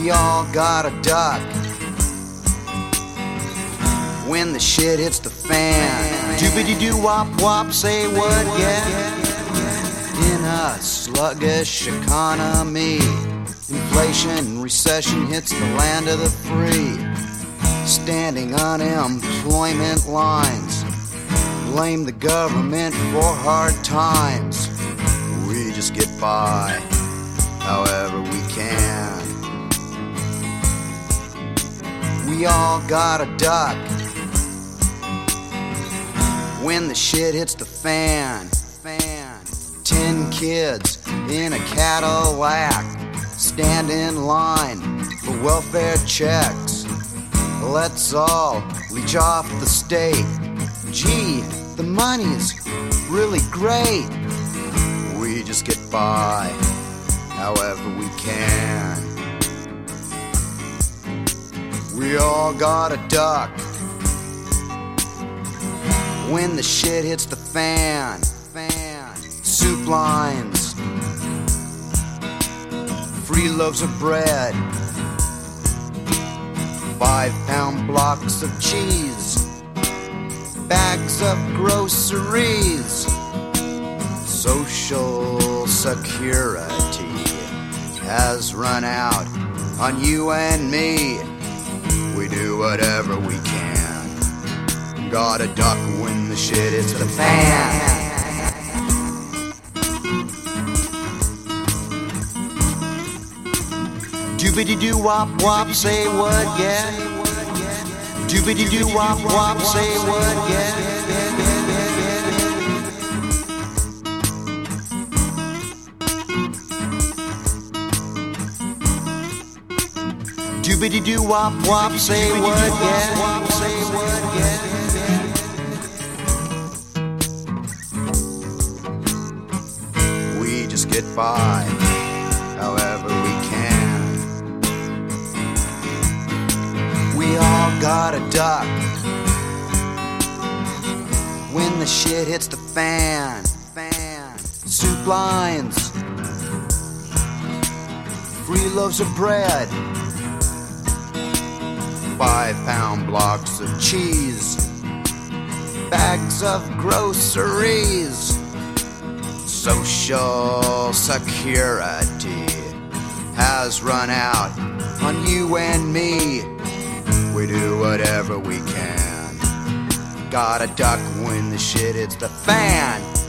We all got a duck. When the shit hits the fan, doobity doo wop wop, say what, yeah. In a sluggish economy, inflation and recession hits the land of the free. Standing unemployment lines, blame the government for hard times. We just get by however we can. We all got a duck when the shit hits the fan. Fan. Ten kids in a Cadillac stand in line for welfare checks. Let's all leech off the state. Gee, the money's really great. We just get by however we can. We all got a duck when the shit hits the fan. Fan. Soup lines, free loaves of bread, five pound blocks of cheese, bags of groceries, social security has run out on you and me. Whatever we can. Gotta duck when the shit hits the fan. Doobity doo wop wop, say what, yeah. Doobity doo wop wop, say what, yeah. Doobity doo wop wop, say what, yeah. Say what, yeah. We just get by however we can. We all got a duck when the shit hits the fan. Fan. Soup lines, free loaves of bread, five pound blocks of cheese, bags of groceries, social security has run out on you and me. We do whatever we can. Gotta duck when the shit hits the fan.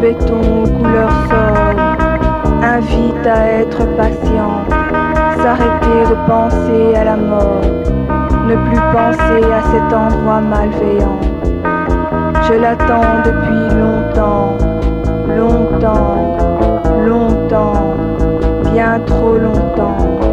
Béton aux couleurs sobres invitent à être patient, s'arrêter de penser à la mort, ne plus penser à cet endroit malveillant. Je l'attends depuis longtemps, longtemps, longtemps, bien trop longtemps.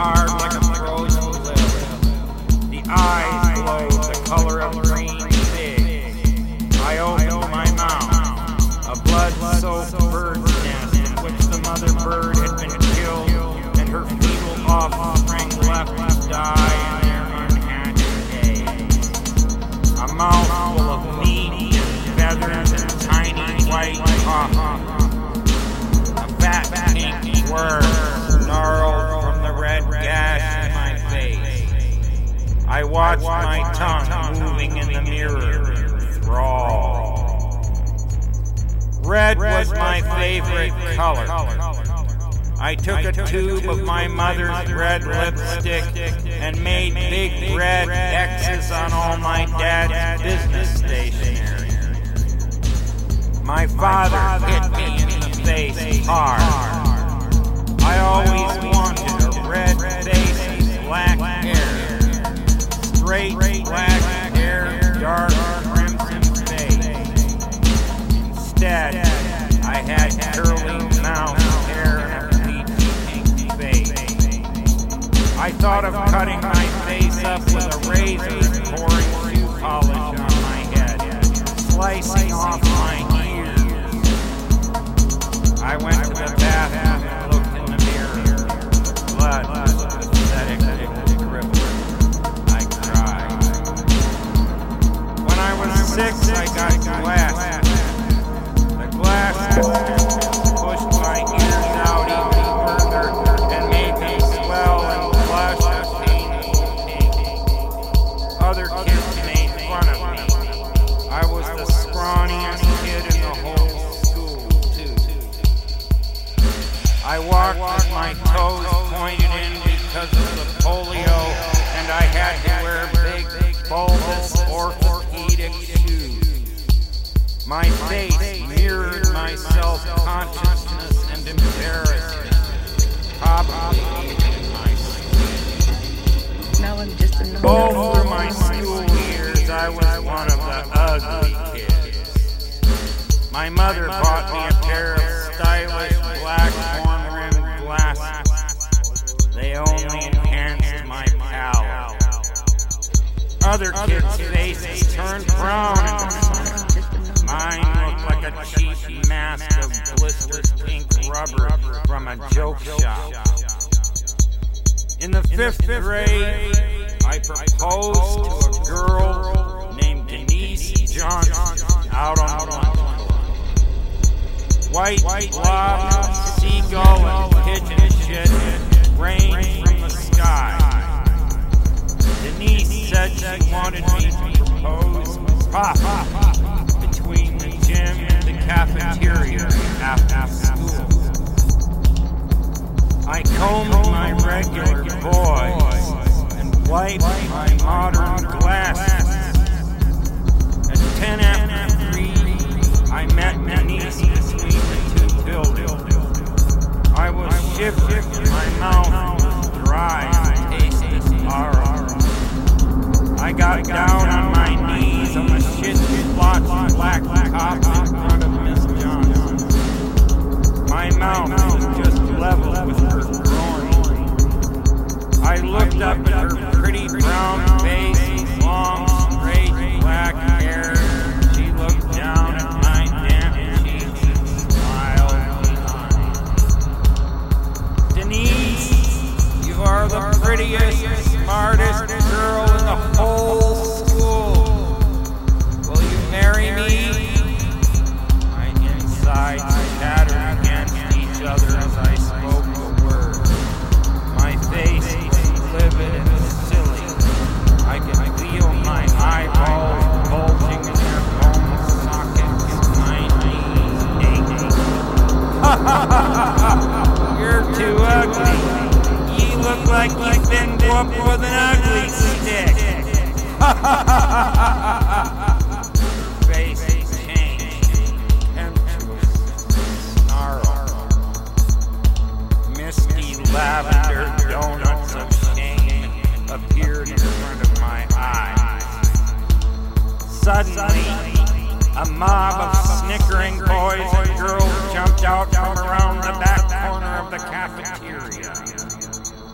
Had watched my tongue moving in the mirror, enthralled. Red was my favorite color. I took a tube of my mother's red lipstick and made big red X's on all my dad's business stationery. My father hit me in the face hard. I always wanted Straight black hair, dark crimson face. Instead, I had curly mouth hair and a pink face. I thought of cutting my face up with a razor and pouring shoe polish on my head, slicing off my ears. I went to the bathroom My face mirrored my self-consciousness and embarrassment. Probably in my. Now I'm just a All normal. through my school years, I was one of the ugly kids. My mother bought me a pair of stylish black horn-rimmed glasses. They only enhanced my pallor. Other kids' faces turned brown in the sun. Mine looked like a cheap mask of blistered pink rubber from a joke shop. In the fifth grade, I proposed to a girl named Denise Johnson out on the lunch. White blob, seagull, and pigeon shit rained from the sky. Denise said she wanted me to propose cafeteria after school. I combed my regular boys and wiped my modern glasses. At 10 after 3, I met Denise between the two buildings. I was shivering my mouth was dry. I got down on my knees on the shit blocks black cop in front of my mouth was just level with her groin. I looked up at her pretty brown face, long, straight black hair. She looked down at my damp cheeks and smiled. Denise, you are the prettiest, smartest girl in the whole You're too ugly. You look like you've been whooped with an ugly stick. Face change, contemptuous snarl, misty lavender donuts of shame appeared in front of my eyes. Suddenly a mob of snickering boys and girls jumped out from around the back corner of the cafeteria.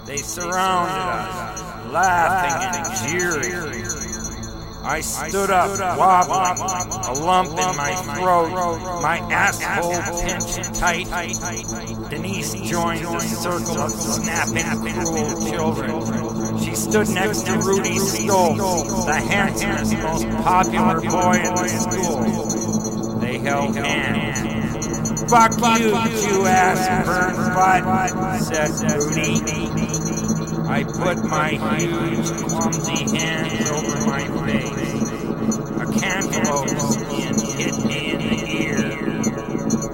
They surrounded us, laughing and jeering. I stood up, wobbling, a lump in my throat, my asshole pinched tight. Denise joined the circle of snapping, cruel children. Stood next to Rudy Stoltz, the handsomest, most popular boy in the school. They held hands. Fuck you, you ass burn butt, said Rudy. I put my huge, clumsy hands over my face. A cantaloupe skin hit me in the ear.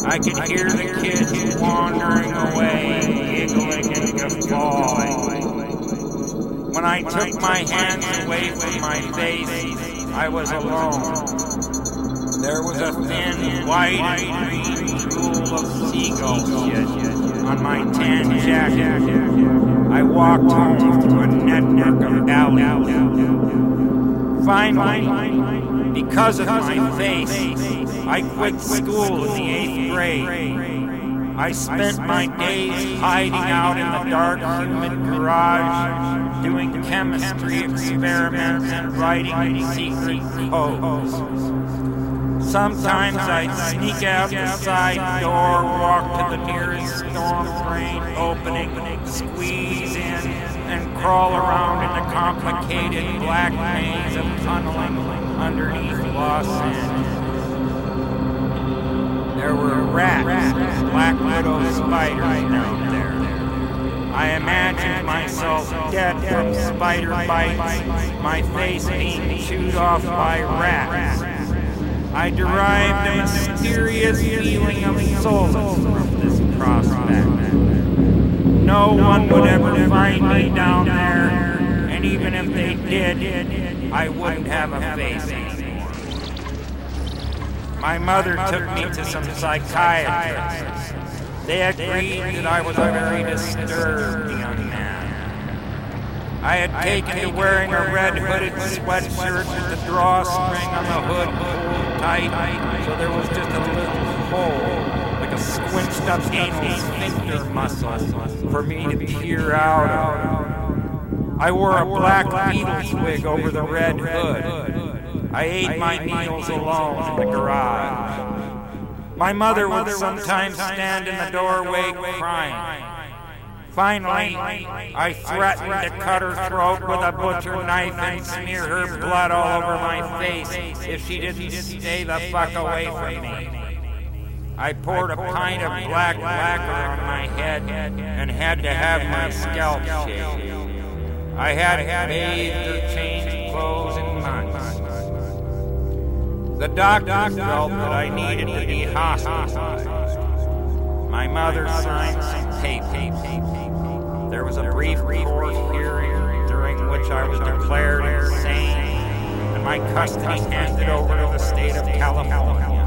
I could hear the kids wandering away, giggling and guffawing. When I took my hands away from my face, I was alone. There was a thin, white green jewel of seagull shit on my tan jacket. I walked home through a network of alleys. Finally, because of my face, I quit school in the eighth grade. I spent my days hiding out in the dark, humid garage, doing chemistry experiments and writing secret codes. Sometimes I'd sneak out the side door, walk to the nearest storm drain opening, squeeze in, and crawl around in the complicated black maze of tunneling underneath Los Angeles. There were rats, black widow spiders down there. I imagined myself dead from spider bites, my face being chewed off by rats. I derived a mysterious feeling of solace from this prospect. No one would ever find me down there, and even if they did, I wouldn't have a face. My mother took me to some psychiatrists. They agreed that I was a very disturbed young man. I had taken to wearing a red hooded sweatshirt with the drawstring on the hood pulled tight, so there was just a little hole, like a squinched up anal sphincter muscle, for me to peer out of. I wore a black Beatles wig over the red hood. I ate my meals alone in the garage. My mother would sometimes stand in the doorway crying. Finally, I threatened to cut her throat with a butcher knife and smear her blood all over my face if she didn't stay the fuck away from me. I poured a pint of black lacquer on my head and had to have my scalp shaved. I hadn't bathed or changed clothes. The doctor felt that I needed to be hospitalized. My mother signed some papers. There was a brief court hearing during which I was declared insane and my custody handed over to the state of California.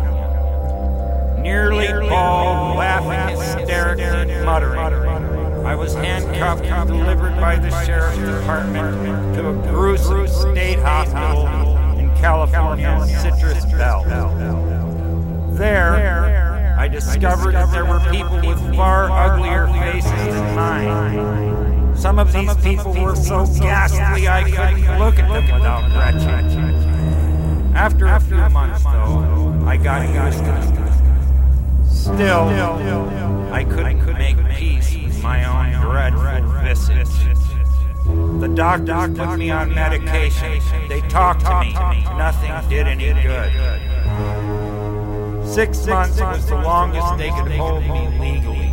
Nearly bald, laughing hysterically, muttering. I was handcuffed and delivered by the sheriff's department to a gruesome state hospital in California's Citrus Belt. There, I discovered that there were people with far uglier faces than mine. Some of these people were so ghastly I couldn't look at them without retching. After a few months, though, I got used to them. Still, I couldn't make peace with my own dreadful visage. The doctors put me on medication. They talked to me. Nothing did any good. Six months was the longest they could hold me legally.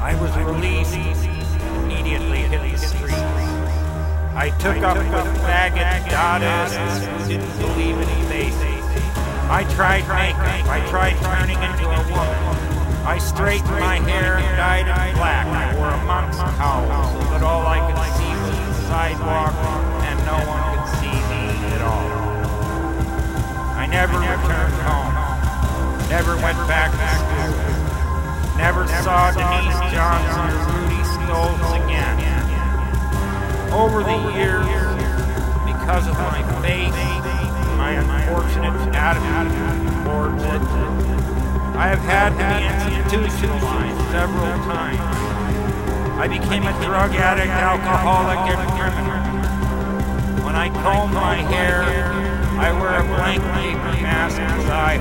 I was released, immediately hit the streets. I took up with faggot Dadaists who didn't believe in faith. I tried makeup. I tried turning into a woman. I straightened my hair and dyed it black. I wore a monk's cowl so that all I could see was the sidewalk and no one could see me at all. I never returned home. Never went back to school. Never saw Denise Johnson or Rudy Stoltz again. Over the years, because of my faith, my unfortunate attitude towards it, I have had to be institutionalized several times. I became a drug addict, alcoholic, and criminal. When I comb my hair, I wear a blank paper mask as I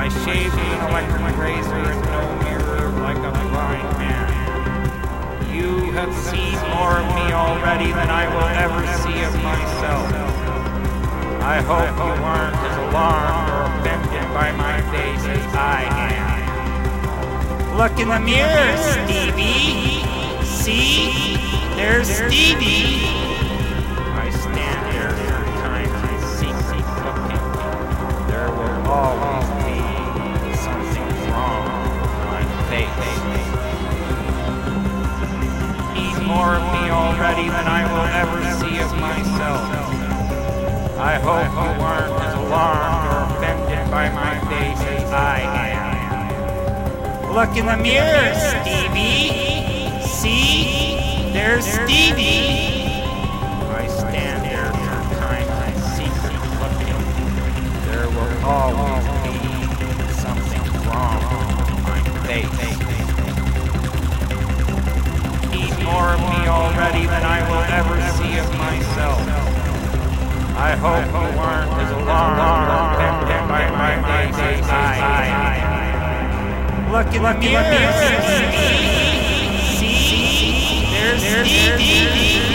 I shave with an electric razor and no mirror like a blind man. You have seen more of me already than I will ever see of myself. I hope you aren't as alarmed or by my face as I am. Look in the mirror, Stevie. See? There's Stevie. I stand here sometimes and secretly looking. There will always be something wrong with my face. He's more of me already than I will ever see of myself. I hope you weren't as alarmed or by my face as I am. Look in the mirror, Stevie. See? There's Stevie. I stand there and secretly looking. There will always be something wrong with my face. More of me already than I will ever see of myself. I hope you weren't as alarmed by my I am. Look in the mirror. See? There's Stevie. I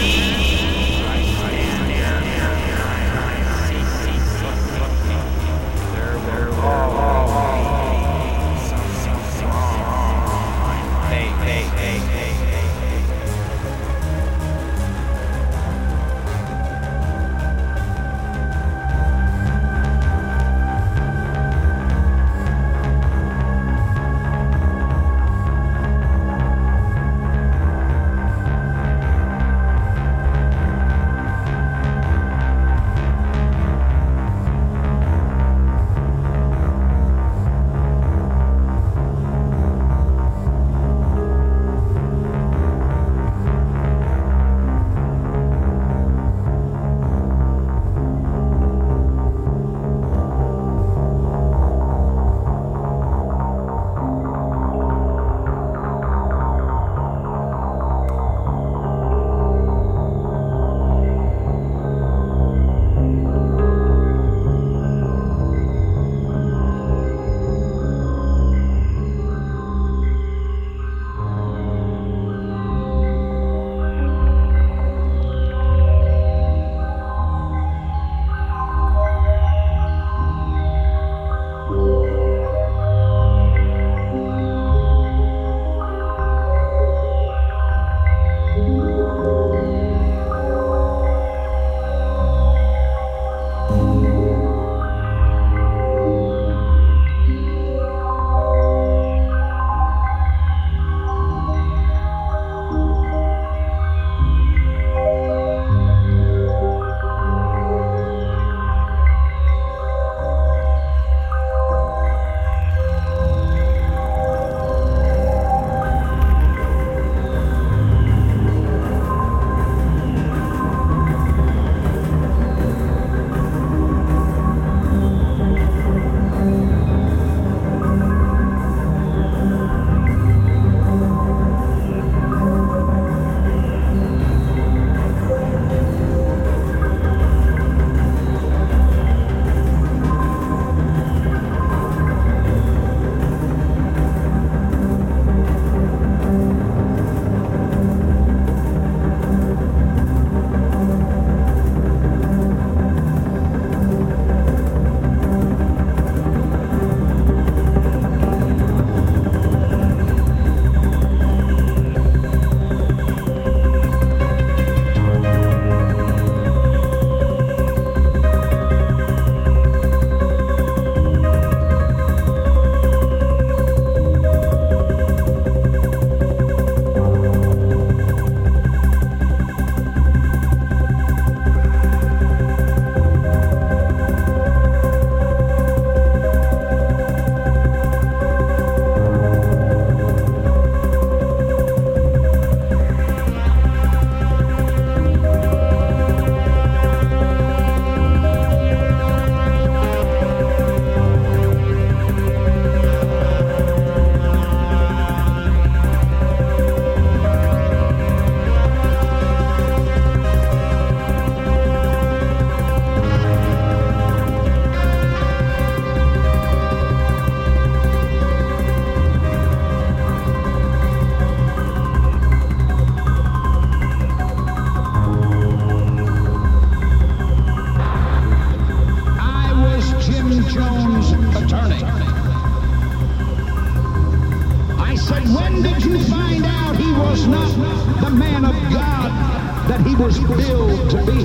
he was billed to be?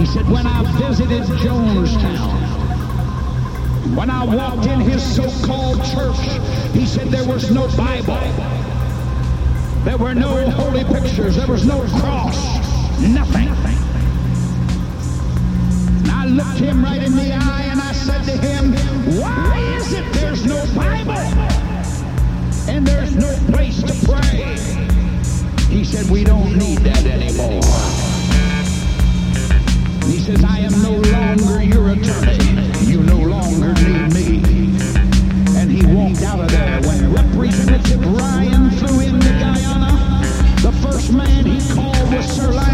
He said, when I visited Jonestown, when I walked in his so-called church, he said there was no Bible. There were no holy pictures. There was no cross. Nothing. And I looked him right in the eye and I said to him, why is it there's no Bible? And there's no place to pray. He said, we don't need that anymore. He says, I am no longer your attorney. You no longer need me. And he walked out of there when Representative Ryan flew into Guyana. The first man he called was Sir Lionel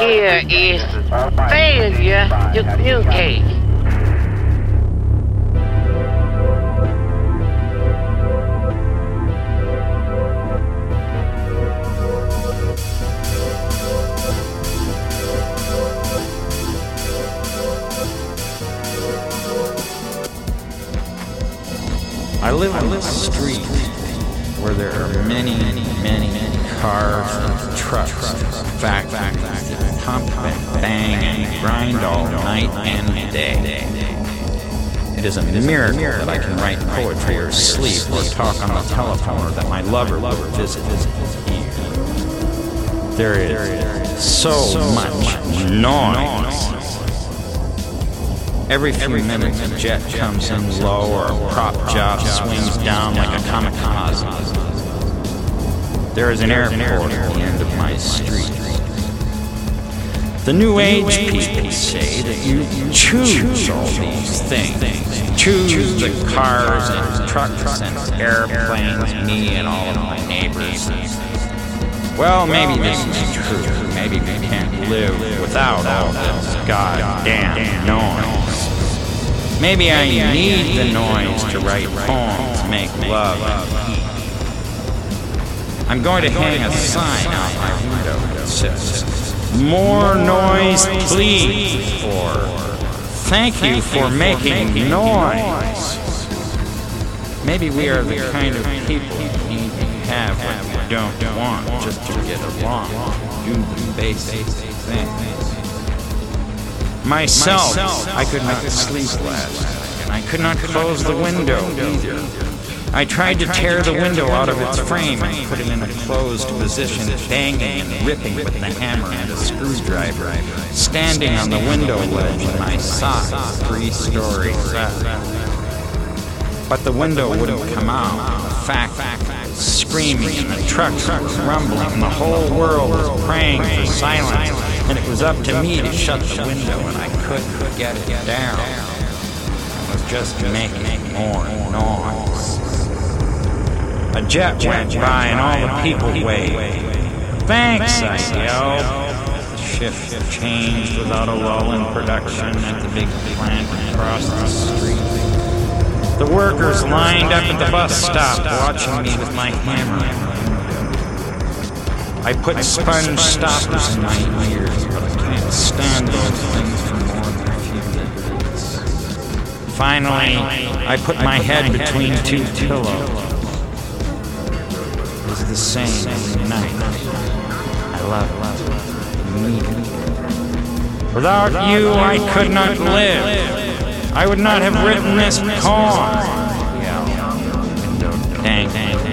here is failure to communicate. I live on a street where there are many, many many cars pump and bang and grind all night and day. It is a miracle that I can write poetry or sleep or talk on the telephone or that my lover will visit here. There is so much noise. Every few minutes, a jet comes in low or a prop job swings down like a kamikaze. There is an airport at the end of my street. The New Age people say that you choose all these things. Choose the cars and trucks and airplanes, me and all of my neighbors. Well, maybe this is true. Maybe we can't live without all this goddamn noise. Maybe I need the noise to write poems, make love, and eat. I'm going to hang a sign out my window that says, More noise, please, or Thank you for making noise. Maybe we are the kind of people who need to have what we don't want just to get along. Do the basic things. Myself, I could not sleep last night, and I could not close the window either. I tried to tear the window out of its frame and put it in a closed position, banging and ripping with the hammer and a screwdriver, standing on the window ledge in my sock, three-story flat. But the window wouldn't come out. The fact was screaming and the trucks rumbling and the whole world was praying for silence. And it was up to me to shut the window and I couldn't get it down. I was just making more noise. A jet went by and all the people waved. Thanks, I yelled. The shift changed without a lull in production at the big plant across the street. The workers lined up at the bus stop watching me with my hammer. I put sponge stoppers in my ears, but I can't stand those things for more than a few minutes. Finally, I put my head between two pillows. The same night. I love, love, it. Without you, I could not live. I would not have written this poem. Yeah. Dang, dang, dang,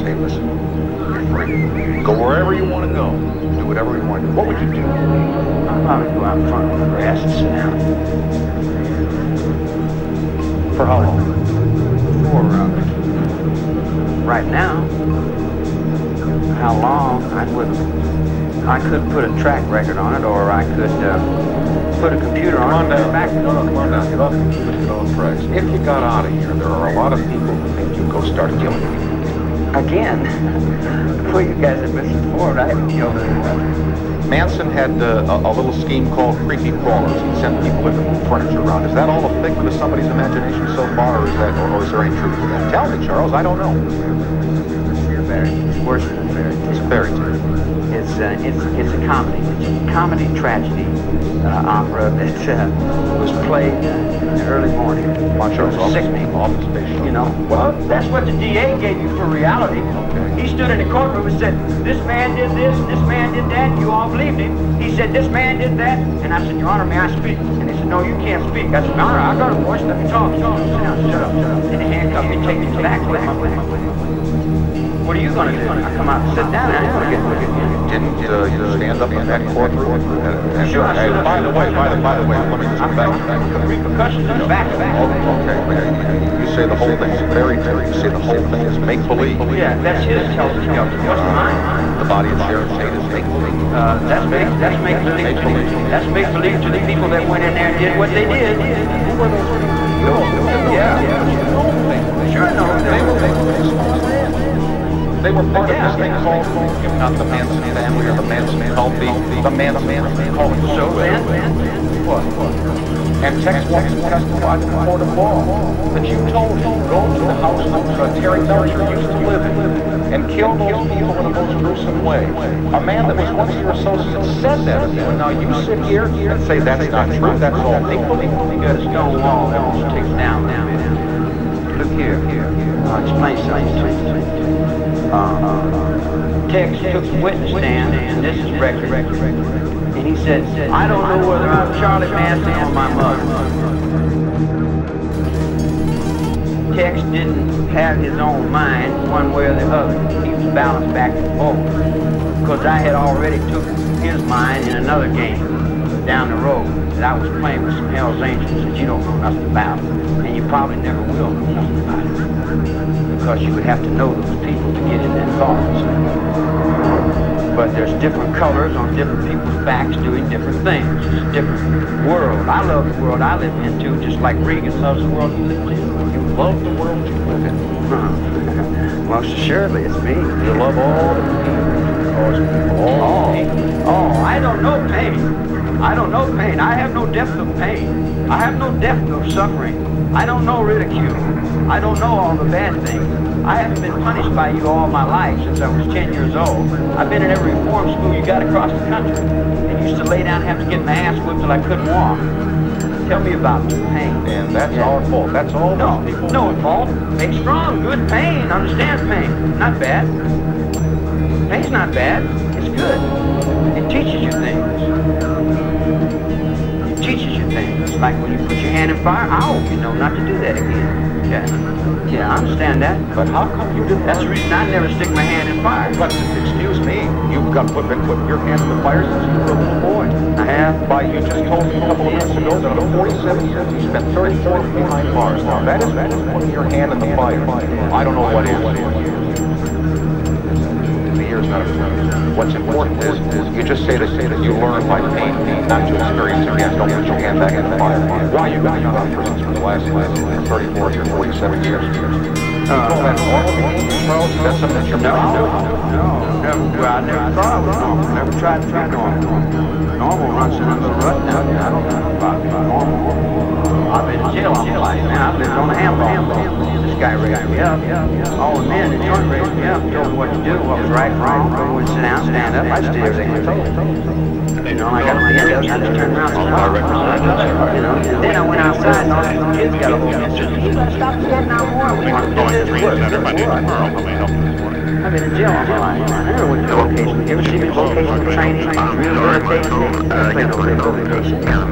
listen, you're free. Go wherever you want to go. Do whatever you want to do. What would you do? I'd probably go out front of the grass and sit down. For how long? For, uh, right now, how long, I would, I could put a track record on it, or I could, uh, put a computer Come on on it. down. Back. No, no, come on down. Get off computers, get on tracks. If you got out of here, there are a lot of people who think you go start killing people. Again, well, you guys have misinformed. I haven't killed anyone. Manson had uh, a, a little scheme called creepy crawlers. He sent people in to move furniture around. Is that all a figment of somebody's imagination so far, or is that, or, or is there any truth to that? Tell me, Charles. I don't know. Fairy. It's worse than a fairy. It's a fairy tale. It's uh, it's it's a comedy. It's a comedy tragedy uh, opera that uh, was played uh, in the early morning. On Charles' office, Sickening. office space. You know. Well, that's what the DA gave you for reality. He stood in the courtroom and said, "This man did this, this man did that." And you all believed him. He said, "This man did that," and I said, "Your Honor, may I speak?" And he said, "No, you can't speak." I said, "Your Honor, I got a voice. Let me talk." Sit down. Shut up. Shut up. And they handcuffed me, take me back, with my What are you gonna do? I come out and sit down. I ain't gonna get. Didn't uh, you stand up in that courtroom? And, and, Sure, I by the way, by the, by the way, let me just back, back. the repercussions the back, back. Oh, okay, you- say the whole thing's very, very, You say the whole thing is make believe. Yeah, that's his helter skelter. What's mine? The body of Sharon Tate is make believe. Uh, that's make that's make believe. That's make believe to the people that went in there and did what they did. Who were those people? Yeah. Sure, no. They were, they were small men. They were part of this thing called, not the Manson family or the Manson cult, the, the Manson cult. So then, What? And Tex Watson testified before the court of law that you told him to go to the house that uh, Terry Melcher used to live in and kill those people in the most gruesome way. A man that was of your associates said that of you, and now you sit here and say that's not true, that's all you got a stone wall that was taken down now. Look here. I'll explain something Tex took the witness stand, and this is record. And he said, I don't know whether I'm Charlie Manson or my mother. Tex didn't have his own mind one way or the other. He was balanced back and forth. Because I had already took his mind in another game down the road that I was playing with some Hell's Angels that you don't know nothing about. Probably never will know nothing about it. Because you would have to know those people to get in their thoughts. But there's different colors on different people's backs doing different things. It's a different world. I love the world I live in too, just like Reagan loves the world he lives in. You love the world you live in. Most assuredly, it's me. You love all the people, cause people, all. Oh, oh, I don't know pain. I don't know pain. I have no depth of pain. I have no depth of suffering. I don't know ridicule. I don't know all the bad things. I haven't been punished by you all my life since I was 10 years old. I've been in every reform school you got across the country. And used to lay down and have to get my ass whipped till I couldn't walk. Tell me about the pain. And that's Yeah. our fault. That's all No, people. no fault. Make strong, good pain. Understand pain. Not bad. Pain's not bad. It's good. It teaches you things. Like when you put your hand in fire, I hope you know not to do that again. Yeah. Yeah, I understand that. But how come you didn't? That's the reason I never stick my hand in fire. But excuse me, you've got put, been putting your hand in the fire since you were a little boy. I have. Why, you just told me a couple of minutes ago that of 47 years you spent 34 behind bars. Now that is, that is putting your hand in the fire. I don't know what is. The year's not important. What's important is, is you just say that, say that you learn by pain, not to experience it again. Don't put your hand back in the fire. Why you been out of prison for the last, last 34 or 47 years? Uh, you call that normal behavior, Charles? That's something that you're No, no, no, never. I never thought I was normal. Never tried to be normal. Normal runs in little rut there. I don't know about being normal. I've been in jail all my life, man. I've lived on a handball. Guy raised me up. Oh, all the men joint raised me up. Told me what to do, what was right, wrong. Go and sit down, stand up. I just did everything I told. You know, I got my head up, I just turned around and I represent You know, and then I went outside and all these kids got a hold of me and said, you gotta stop getting out more. We want to do this work. Good work. I've been in jail all my life. I never went to vocation. You ever see me vocational training, rehabilitation? I played no rehabilitation. I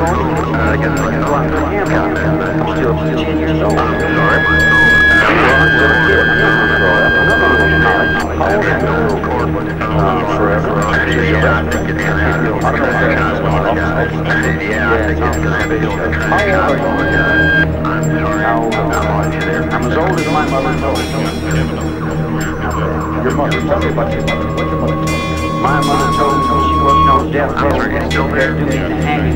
phone, I go out to the handball. I'm still 10 years old. I'm as old as my mother told me. Your mother, tell me about your mother. What's your mother? My mother told me she wasn't on death row, when still there the.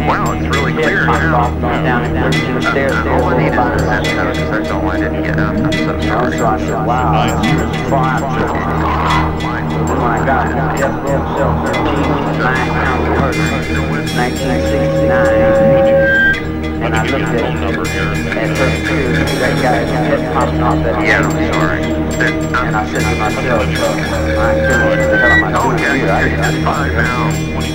Wow, it's really clear now. Down in 13 stairs, there, all by herself. That's all I didn't get. I'm, I'm so sorry. So I said, wow, that's fine. Then when I got to death row, cell 13, nine pounds of murder, 1969. And I looked at, at her too, that guy's head popping off that Yeah, I'm sorry. And I said to myself, what the hell am I okay, here? I, that's fine now. Okay,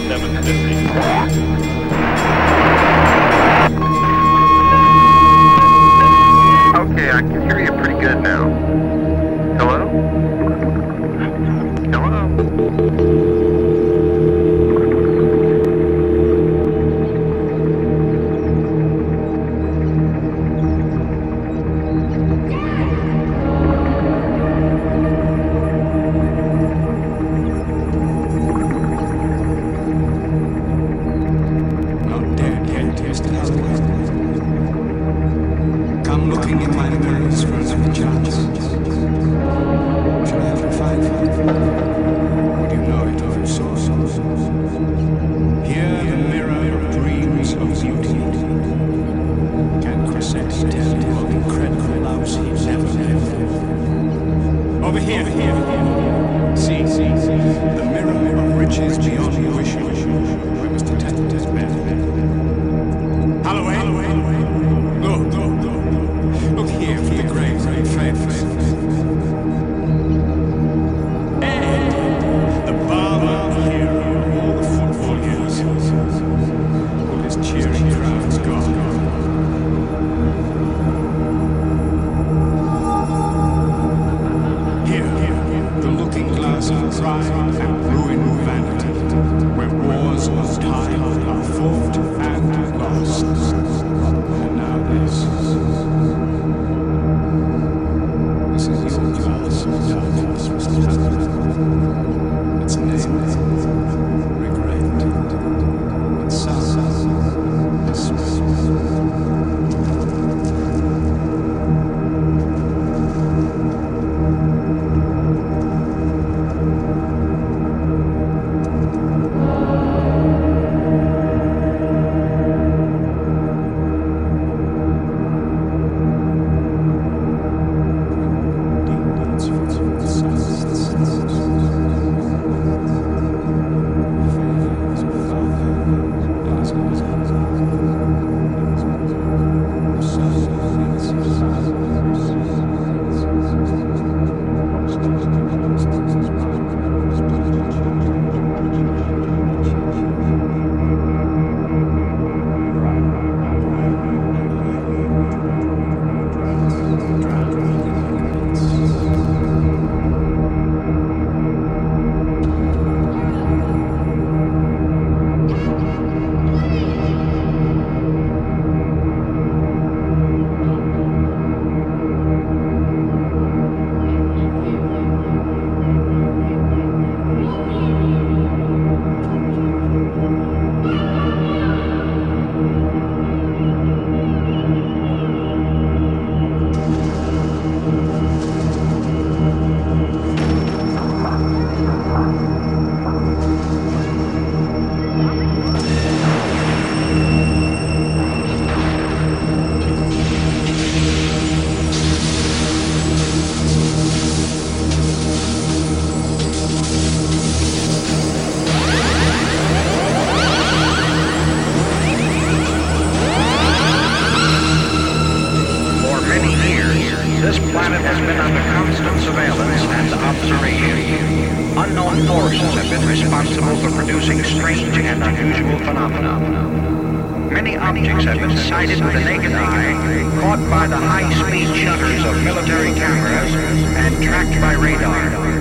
sighted with the naked eye, caught by the high-speed shutters of military cameras, and tracked by radar.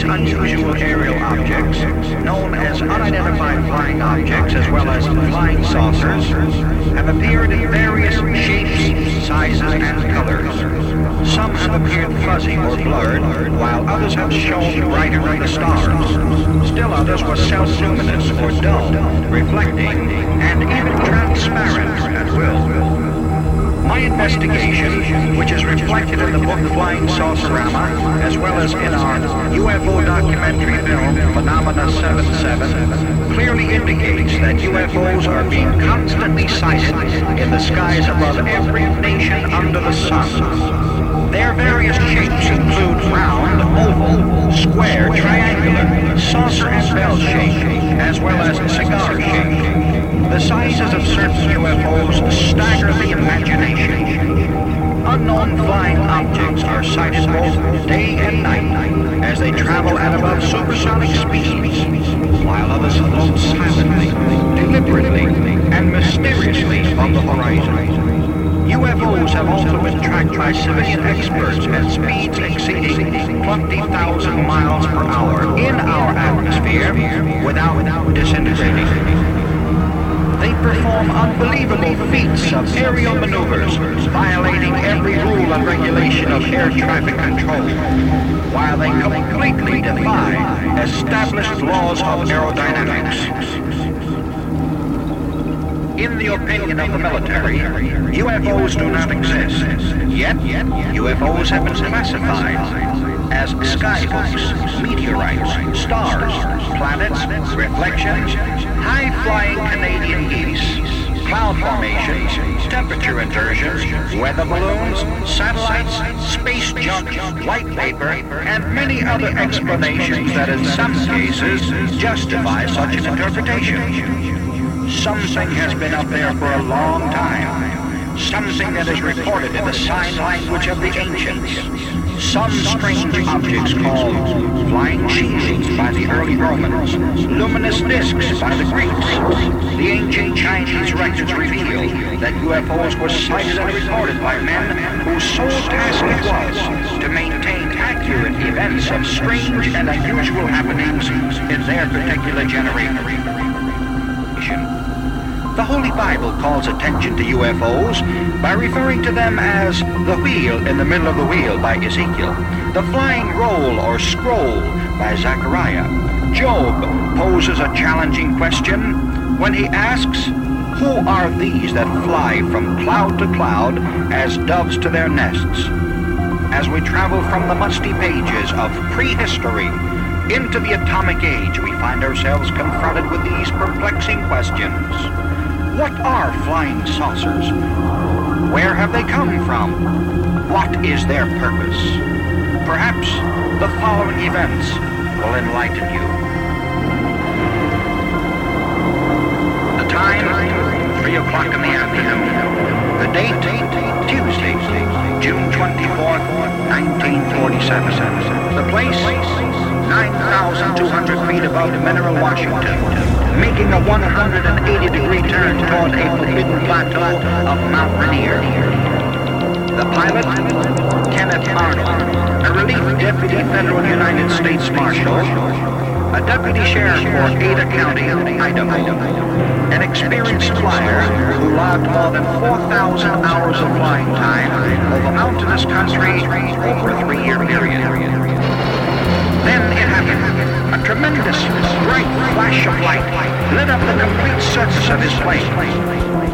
These unusual aerial objects, known as unidentified flying objects as well as flying saucers, have appeared in various shapes, sizes, and colors. Some have appeared fuzzy or blurred, while others have shone brighter than the stars. Still others were self-luminous or dull, reflecting, and even transparent at will. My investigation, which is reflected in the book Flying Saucerama, as well as in our UFO documentary film Phenomena 77, clearly indicates that UFOs are being constantly sighted in the skies above every nation under the sun. Their various shapes include round, oval, square, triangular, saucer and bell shape, as well as cigar shape. The sizes of certain UFOs stagger the imagination. Unknown flying objects are sighted both day and night as they travel at above supersonic speeds, while others float silently, deliberately, and mysteriously on the horizon. UFOs have also been tracked by civilian experts at speeds exceeding 20,000 miles per hour in our atmosphere without disintegrating. They perform unbelievable feats of aerial maneuvers, violating every rule and regulation of air traffic control, while they completely defy established laws of aerodynamics. In the opinion of the military, UFOs do not exist. Yet, UFOs have been classified as skyhooks, meteorites, stars, planets, reflections, high-flying Canadian geese, cloud formations, temperature inversions, weather balloons, satellites, space junk, white vapor, and many other explanations that in some cases justify such an interpretation. Something has been up there for a long time. Something that is reported in the sign language of the ancients. Some strange objects called flying shields by the early Romans, luminous discs by the Greeks. The ancient Chinese records reveal that UFOs were sighted and reported by men whose sole task it was to maintain accurate events of strange and unusual happenings in their particular generation. The Holy Bible calls attention to UFOs by referring to them as the wheel in the middle of the wheel by Ezekiel, the flying roll or scroll by Zechariah. Job poses a challenging question when he asks, Who are these that fly from cloud to cloud as doves to their nests? As we travel from the musty pages of prehistory into the atomic age, we find ourselves confronted with these perplexing questions. What are flying saucers? Where have they come from? What is their purpose? Perhaps the following events will enlighten you. The time, 3 o'clock in the afternoon. The date, Tuesday, June 24th, 1947. The place, 9,200 feet above Mineral, Washington, making a 180 degree turn toward a forbidden plateau of Mount Rainier. The pilot, Kenneth Arnold, a relief deputy federal United States Marshal, a deputy sheriff for Ada County, Idaho, an experienced flyer who logged more than 4,000 hours of flying time over mountainous country over a three-year period. Then. Tremendous, bright flash of light lit up the complete surface of his plane.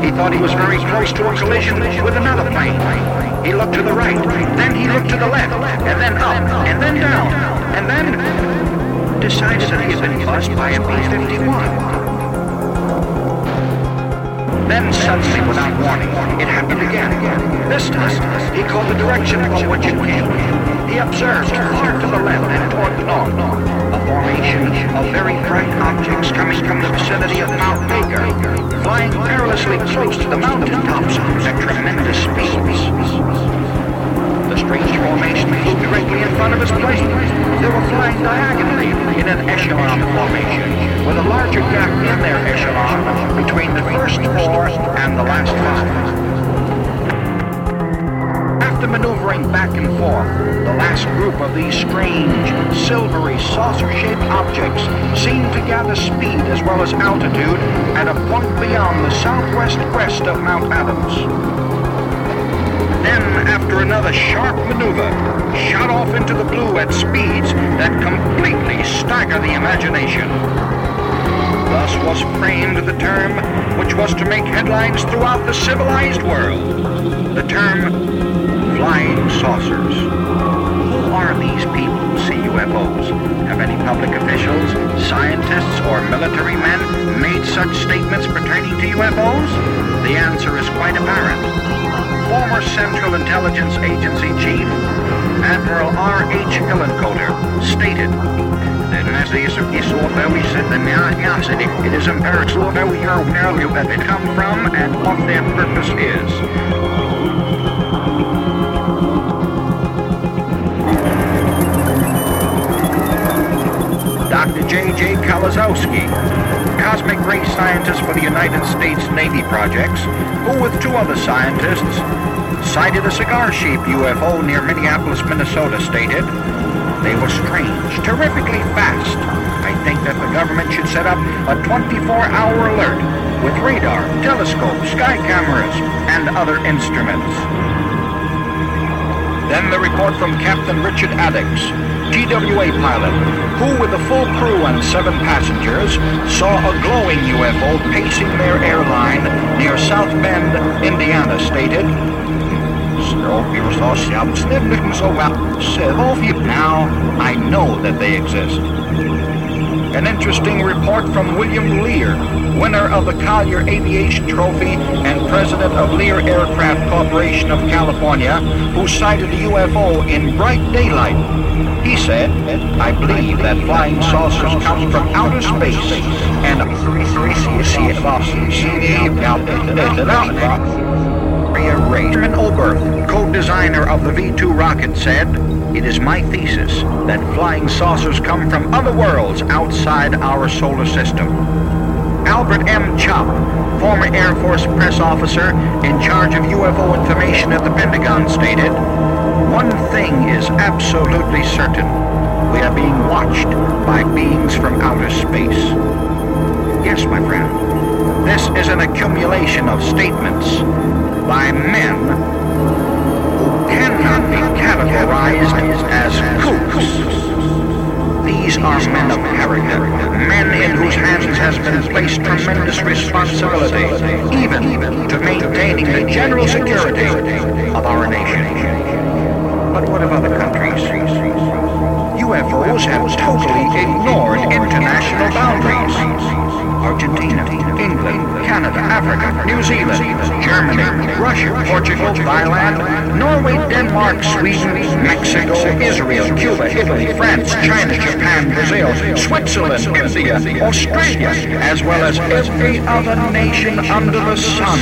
He thought he was very close to a collision with another plane. He looked to the right, then he looked to the left, and then up, and then down, and then decided that he had been buzzed by a P-51. Then suddenly, without warning, it happened again. This time, he called the direction from which it came. He observed far to the left and toward the north, formation of very bright objects coming from the vicinity of Mount Baker, flying perilously close to the mountain tops at tremendous speeds. The strange formation flew directly in front of his plane. They were flying diagonally in an echelon formation, with a larger gap in their echelon between the first four and the last five. After maneuvering back and forth. The last group of these strange, silvery, saucer-shaped objects seemed to gather speed as well as altitude at a point beyond the southwest crest of Mount Adams. Then, after another sharp maneuver, shot off into the blue at speeds that completely stagger the imagination. Thus was framed the term which was to make headlines throughout the civilized world. The term flying saucers. Who are these people who see UFOs? Have any public officials, scientists, or military men made such statements pertaining to UFOs? The answer is quite apparent. Former Central Intelligence Agency Chief Admiral R.H. Hillenkoetter stated that as is it is imperative that we are aware of where they come from and what their purpose is. J.J. Kaliszewski, cosmic ray scientist for the United States Navy projects, who with two other scientists sighted a cigar-shaped UFO near Minneapolis, Minnesota, stated, they were strange, terrifically fast. I think that the government should set up a 24-hour alert with radar, telescope, sky cameras, and other instruments. Then the report from Captain Richard Adickes, TWA pilot, who with a full crew and seven passengers saw a glowing UFO pacing their airline near South Bend, Indiana, stated, now I know that they exist. An interesting report from William Lear, winner of the Collier Aviation Trophy and president of Lear Aircraft Corporation of California, who sighted a UFO in bright daylight. He said, I believe that flying saucers come from outer space and Raymond Oberth, co-designer of the V-2 rocket, said, It is my thesis that flying saucers come from other worlds outside our solar system. Albert M. Chop, former Air Force press officer in charge of UFO information at the Pentagon, stated, One thing is absolutely certain. We are being watched by beings from outer space. Yes, my friend, this is an accumulation of statements by men cannot be categorized as kooks. These are men of character, men in whose hands has been placed tremendous responsibility, even to maintaining the general security of our nation. But what of other countries? UFOs have totally ignored international boundaries. Argentina, England, Canada, Africa, New Zealand, Germany, Russia, Portugal, Thailand, Norway, Denmark, Sweden, Mexico, Israel, Cuba, Italy, France, China, Japan, Brazil, Switzerland, India, Australia, as well as every other nation under the sun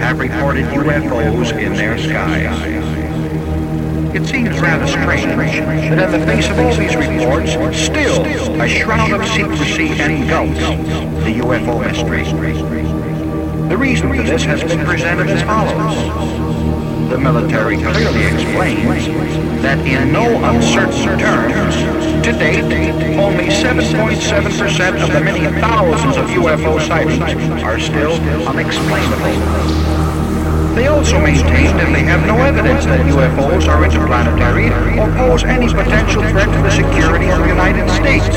have reported UFOs in their skies. It seems rather strange that in the face of all these reports, still a shroud of secrecy engulfs the UFO mystery. The reason for this has been presented as follows. The military clearly explains that in no uncertain terms, to date, only 7.7% of the many thousands of UFO sightings are still unexplainable. They also maintain that they have no evidence that UFOs are interplanetary or pose any potential threat to the security of the United States.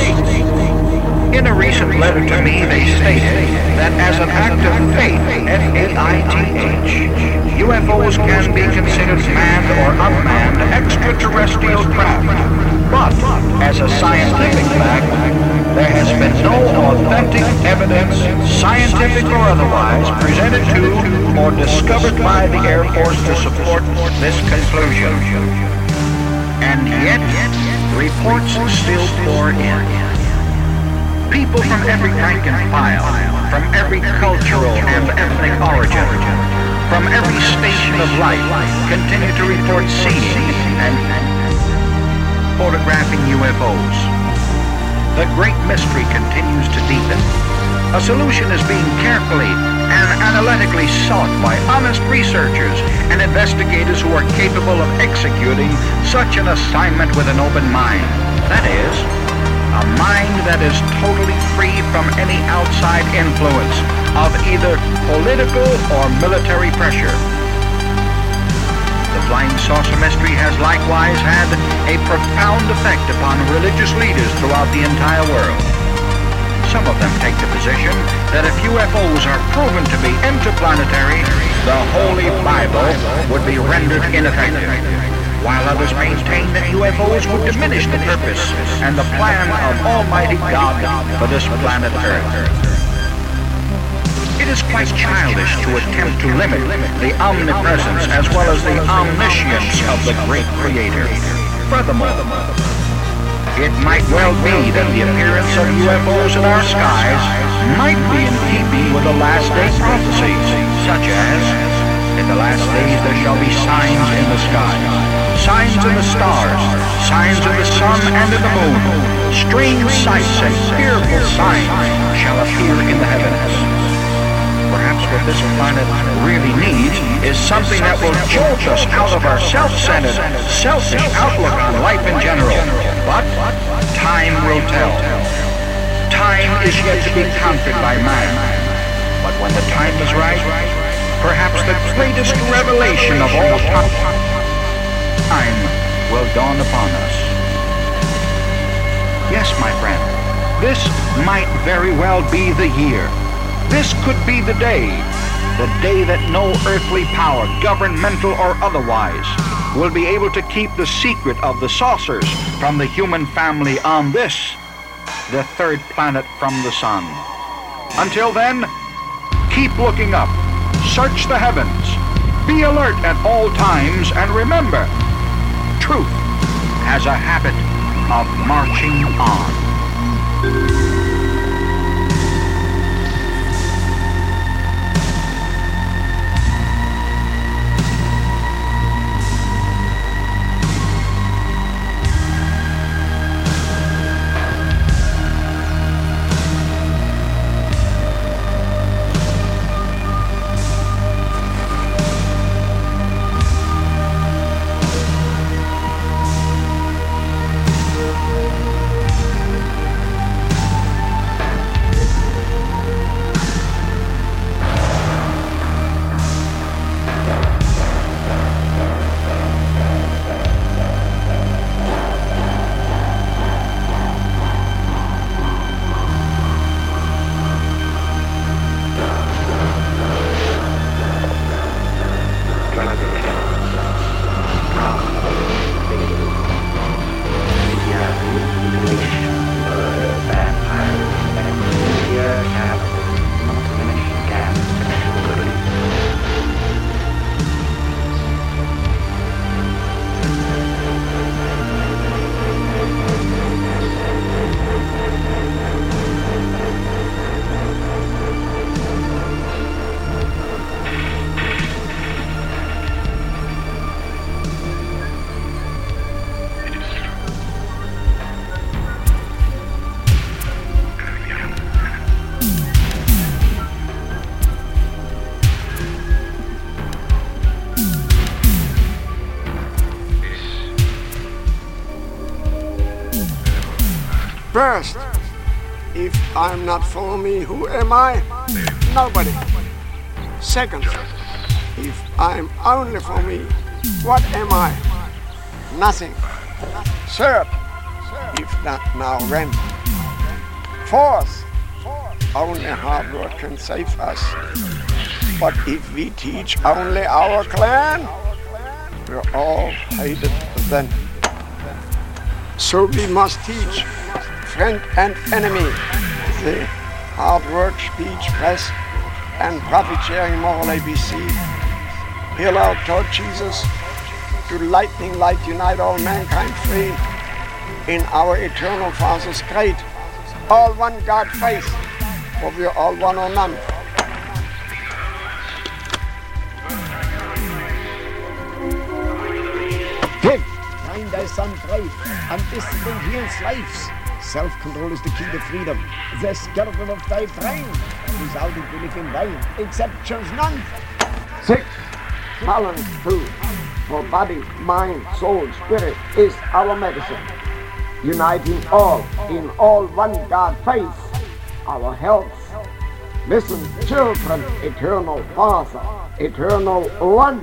In a recent letter to me, they stated that as an act of faith, F-A-I-T-H, UFOs can be considered manned or unmanned extraterrestrial craft. But, as a scientific fact, there has been no authentic evidence, scientific or otherwise, presented to or discovered by the Air Force to support this conclusion. And yet, reports still pour in. People from every rank and file, from every cultural and ethnic origin, from every station of life, continue to report seeing and photographing UFOs. The great mystery continues to deepen. A solution is being carefully and analytically sought by honest researchers and investigators who are capable of executing such an assignment with an open mind. That is, a mind that is totally free from any outside influence of either political or military pressure. The flying saucer mystery has likewise had a profound effect upon religious leaders throughout the entire world. Some of them take the position that if UFOs are proven to be interplanetary, the Holy Bible would be rendered ineffective while others maintain that UFOs would diminish the purpose and the plan of Almighty God for this planet Earth. It is quite childish to attempt to limit the omnipresence as well as the omniscience of the great Creator. Furthermore, it might well be that the appearance of UFOs in our skies might be in keeping with the last day prophecies, such as, in the last days there shall be signs in the sky, signs in the stars, signs in the sun and in the moon. Strange sights and fearful signs shall appear in the heavens. Perhaps what this planet really needs is something that will jolt us out of our self-centered, selfish outlook on life in general. But time will tell. Time is yet to be conquered by man. But when the time is right, perhaps the greatest revelation of all time will dawn upon us. Yes, my friend, this might very well be the year. This could be the day, the day that no earthly power, governmental or otherwise, will be able to keep the secret of the saucers from the human family on this, the third planet from the sun. Until then, keep looking up, search the heavens, be alert at all times, and remember, truth has a habit of marching on. First, if I'm not for me, who am I? Nobody. Second, if I'm only for me, what am I? Nothing. Third, if not now, when? Fourth, only hard work can save us. But if we teach only our clan, we're all hated then. So we must teach friend and enemy, the hard work, speech, press, and profit sharing moral ABC. Hail out toward Jesus, to lightning light unite all mankind free in our eternal Father's great, all one God faith, for we are all one or none. Give, find thy son brave, and discipline heals lives. Self-control is the key to freedom, the skeleton of thy brain. Without it, we live in vain. Exceptions none. Six. balance food for body, mind, soul, spirit is our medicine. Uniting all in all one God faith, our health. Listen, children, eternal Father, eternal one.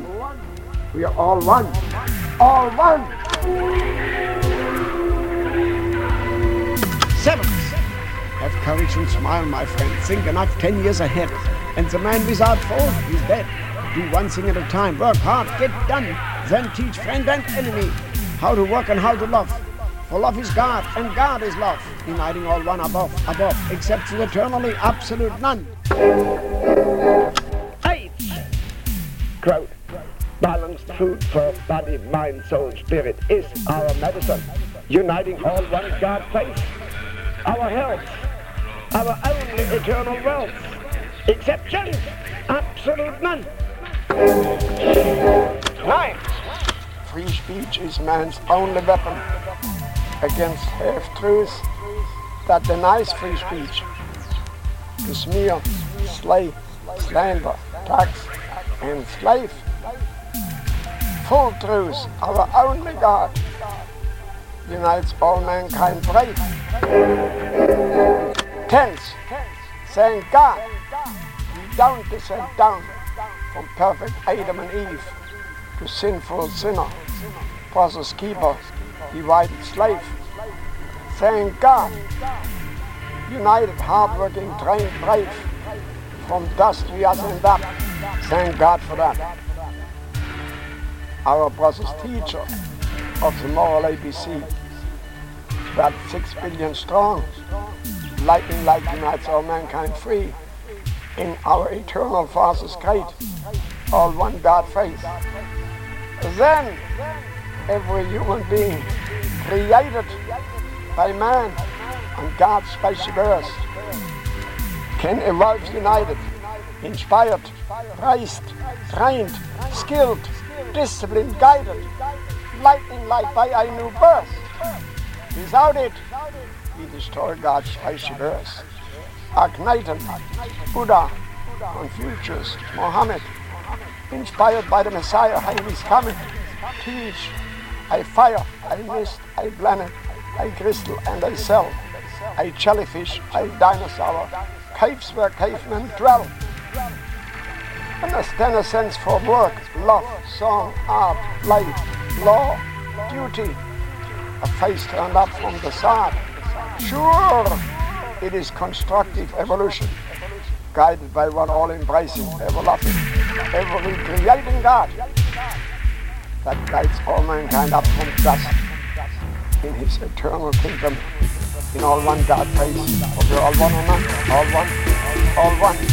We are all one. All one. Seven. Have courage and smile, my friend. Think enough ten years ahead. And the man without fault is dead. Do one thing at a time. Work hard, get done. Then teach friend and enemy how to work and how to love. For love is God, and God is love, uniting all one above, above, exception eternally absolute none. Eight. Quote, balanced food for body, mind, soul, spirit is our medicine, uniting all one God faith, our health, our only eternal wealth, Exceptions? absolute none. Nine. Free speech is man's only weapon against half-truths that denies free speech. To smear, slay, slander, tax, and slave. Full truths, our only God, unites all mankind brave. Tense, saying God, we don't descend down from perfect Adam and Eve to sinful sinner, process keeper, divided slave. Thank God, united, hardworking, trained, brave, from dust we ascend up. Thank God for that. Our brother's teacher of the moral ABC, that six billion strong, lightning light unites all mankind free in our eternal Father's great, all one God face. Then every human being created by man on God's spaceship earth can evolve united, inspired, raised, trained, skilled, disciplined, guided, light in light by a new birth. Without it, we destroy God's spaceship earth. Akhenaten, Buddha, Confucius, Mohammed, inspired by the Messiah, how he's coming, teach a fire, I mist, I planet, I crystal, and I cell, a jellyfish, a dinosaur, caves where cavemen dwell. Understand a sense for work, love, song, art, life, law, duty, a face turned up from the side. Sure, it is constructive evolution, guided by one all-embracing, ever-loving, ever-recreating God that guides all mankind up from dust in his eternal kingdom in all one God face. We're all one or none, all one, all one.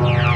Yeah.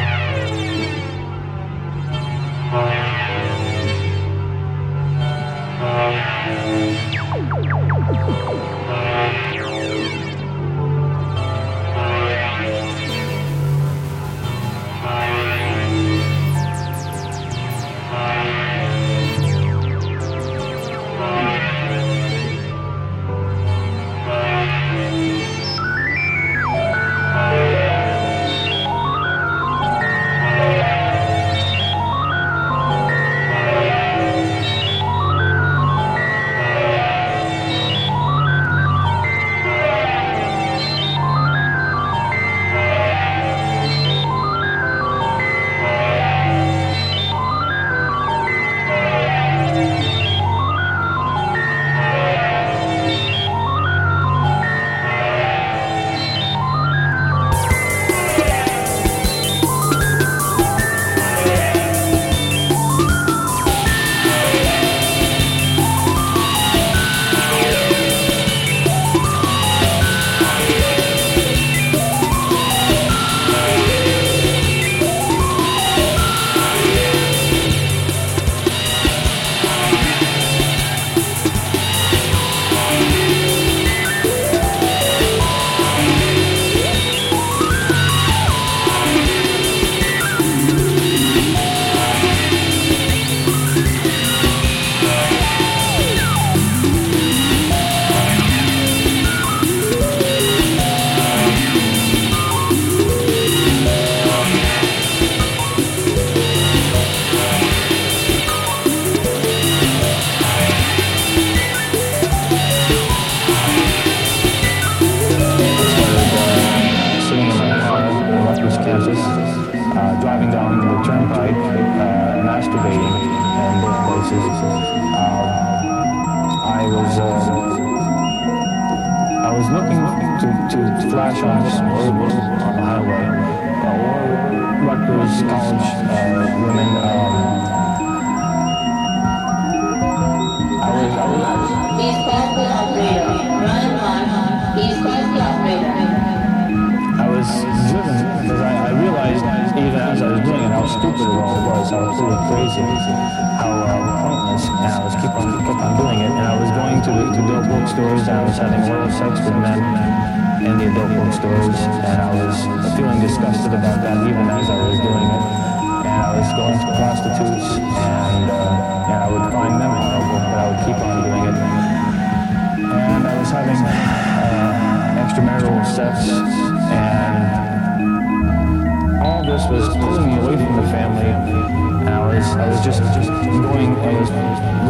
I was, just, just going, I was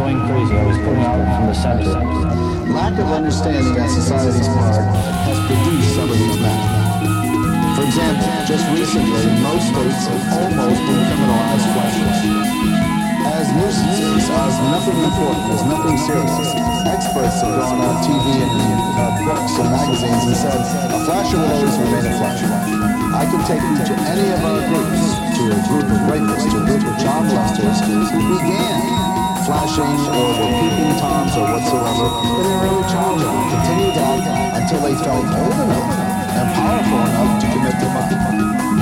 going crazy. I was pulling out from the center. Lack of understanding on society's part has produced some of these men. For example, just recently, most states have almost decriminalized flashes. As nuisances, as nothing important, as nothing serious. Experts have gone on TV and uh, books and magazines and said, a flasher will always remain a flasher. I can take you to any of our groups, to a group of rapists, a group of molesters who began flashing or were peeping toms or whatsoever in their early childhood and continued that until they felt old enough and powerful enough to commit the crime.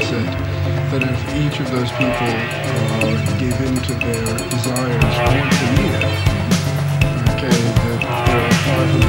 At that if each of those people uh, gave in to their desires once a year, okay, that are 500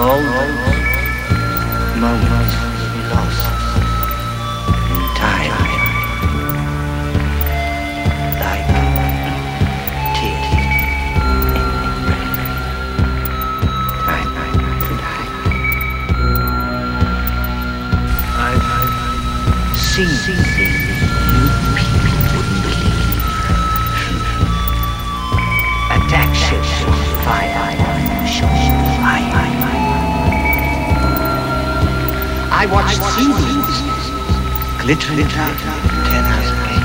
old moments lost in time, like tears in rain. I've. I watched seaweeds glittering ten hours a day.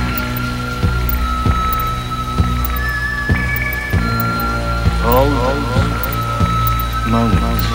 Moments.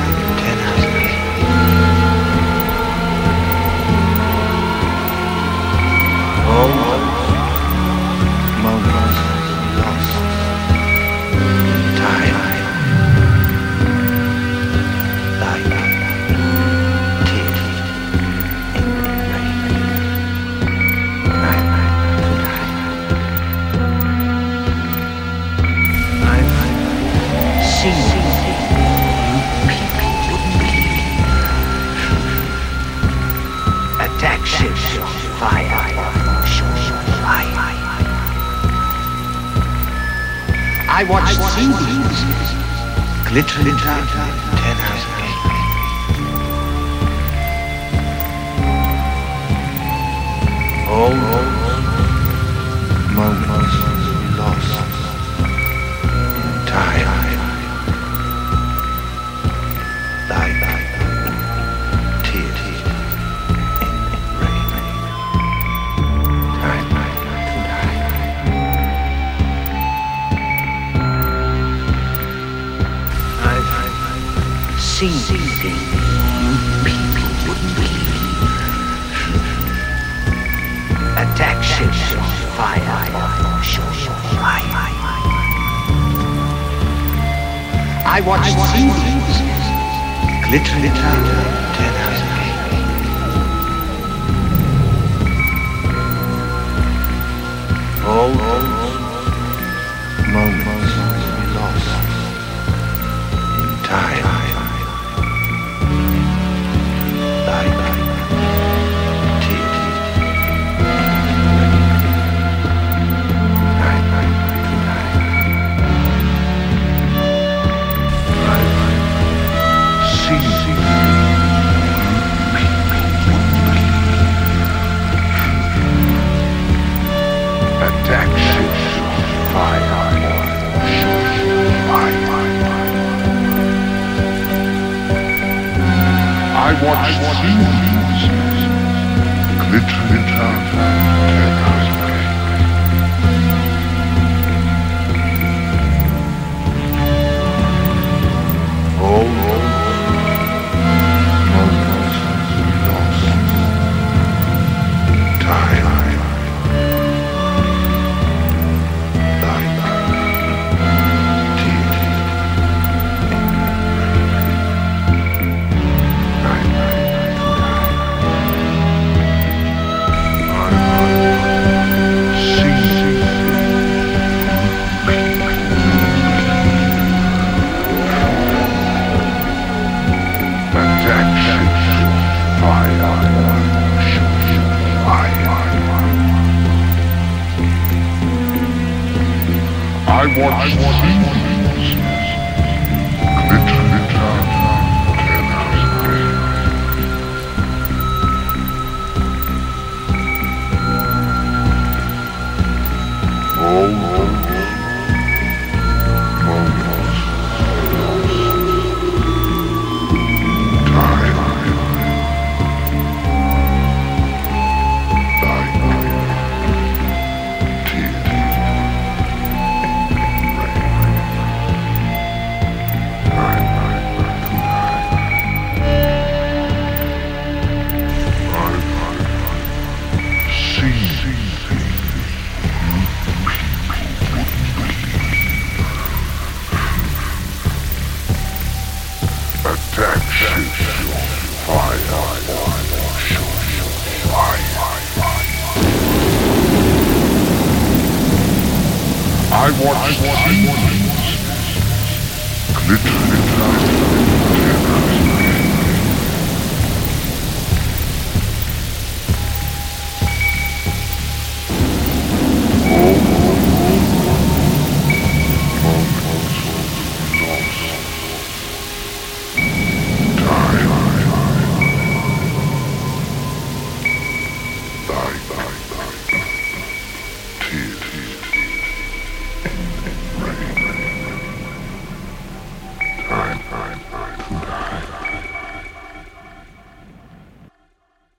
literally.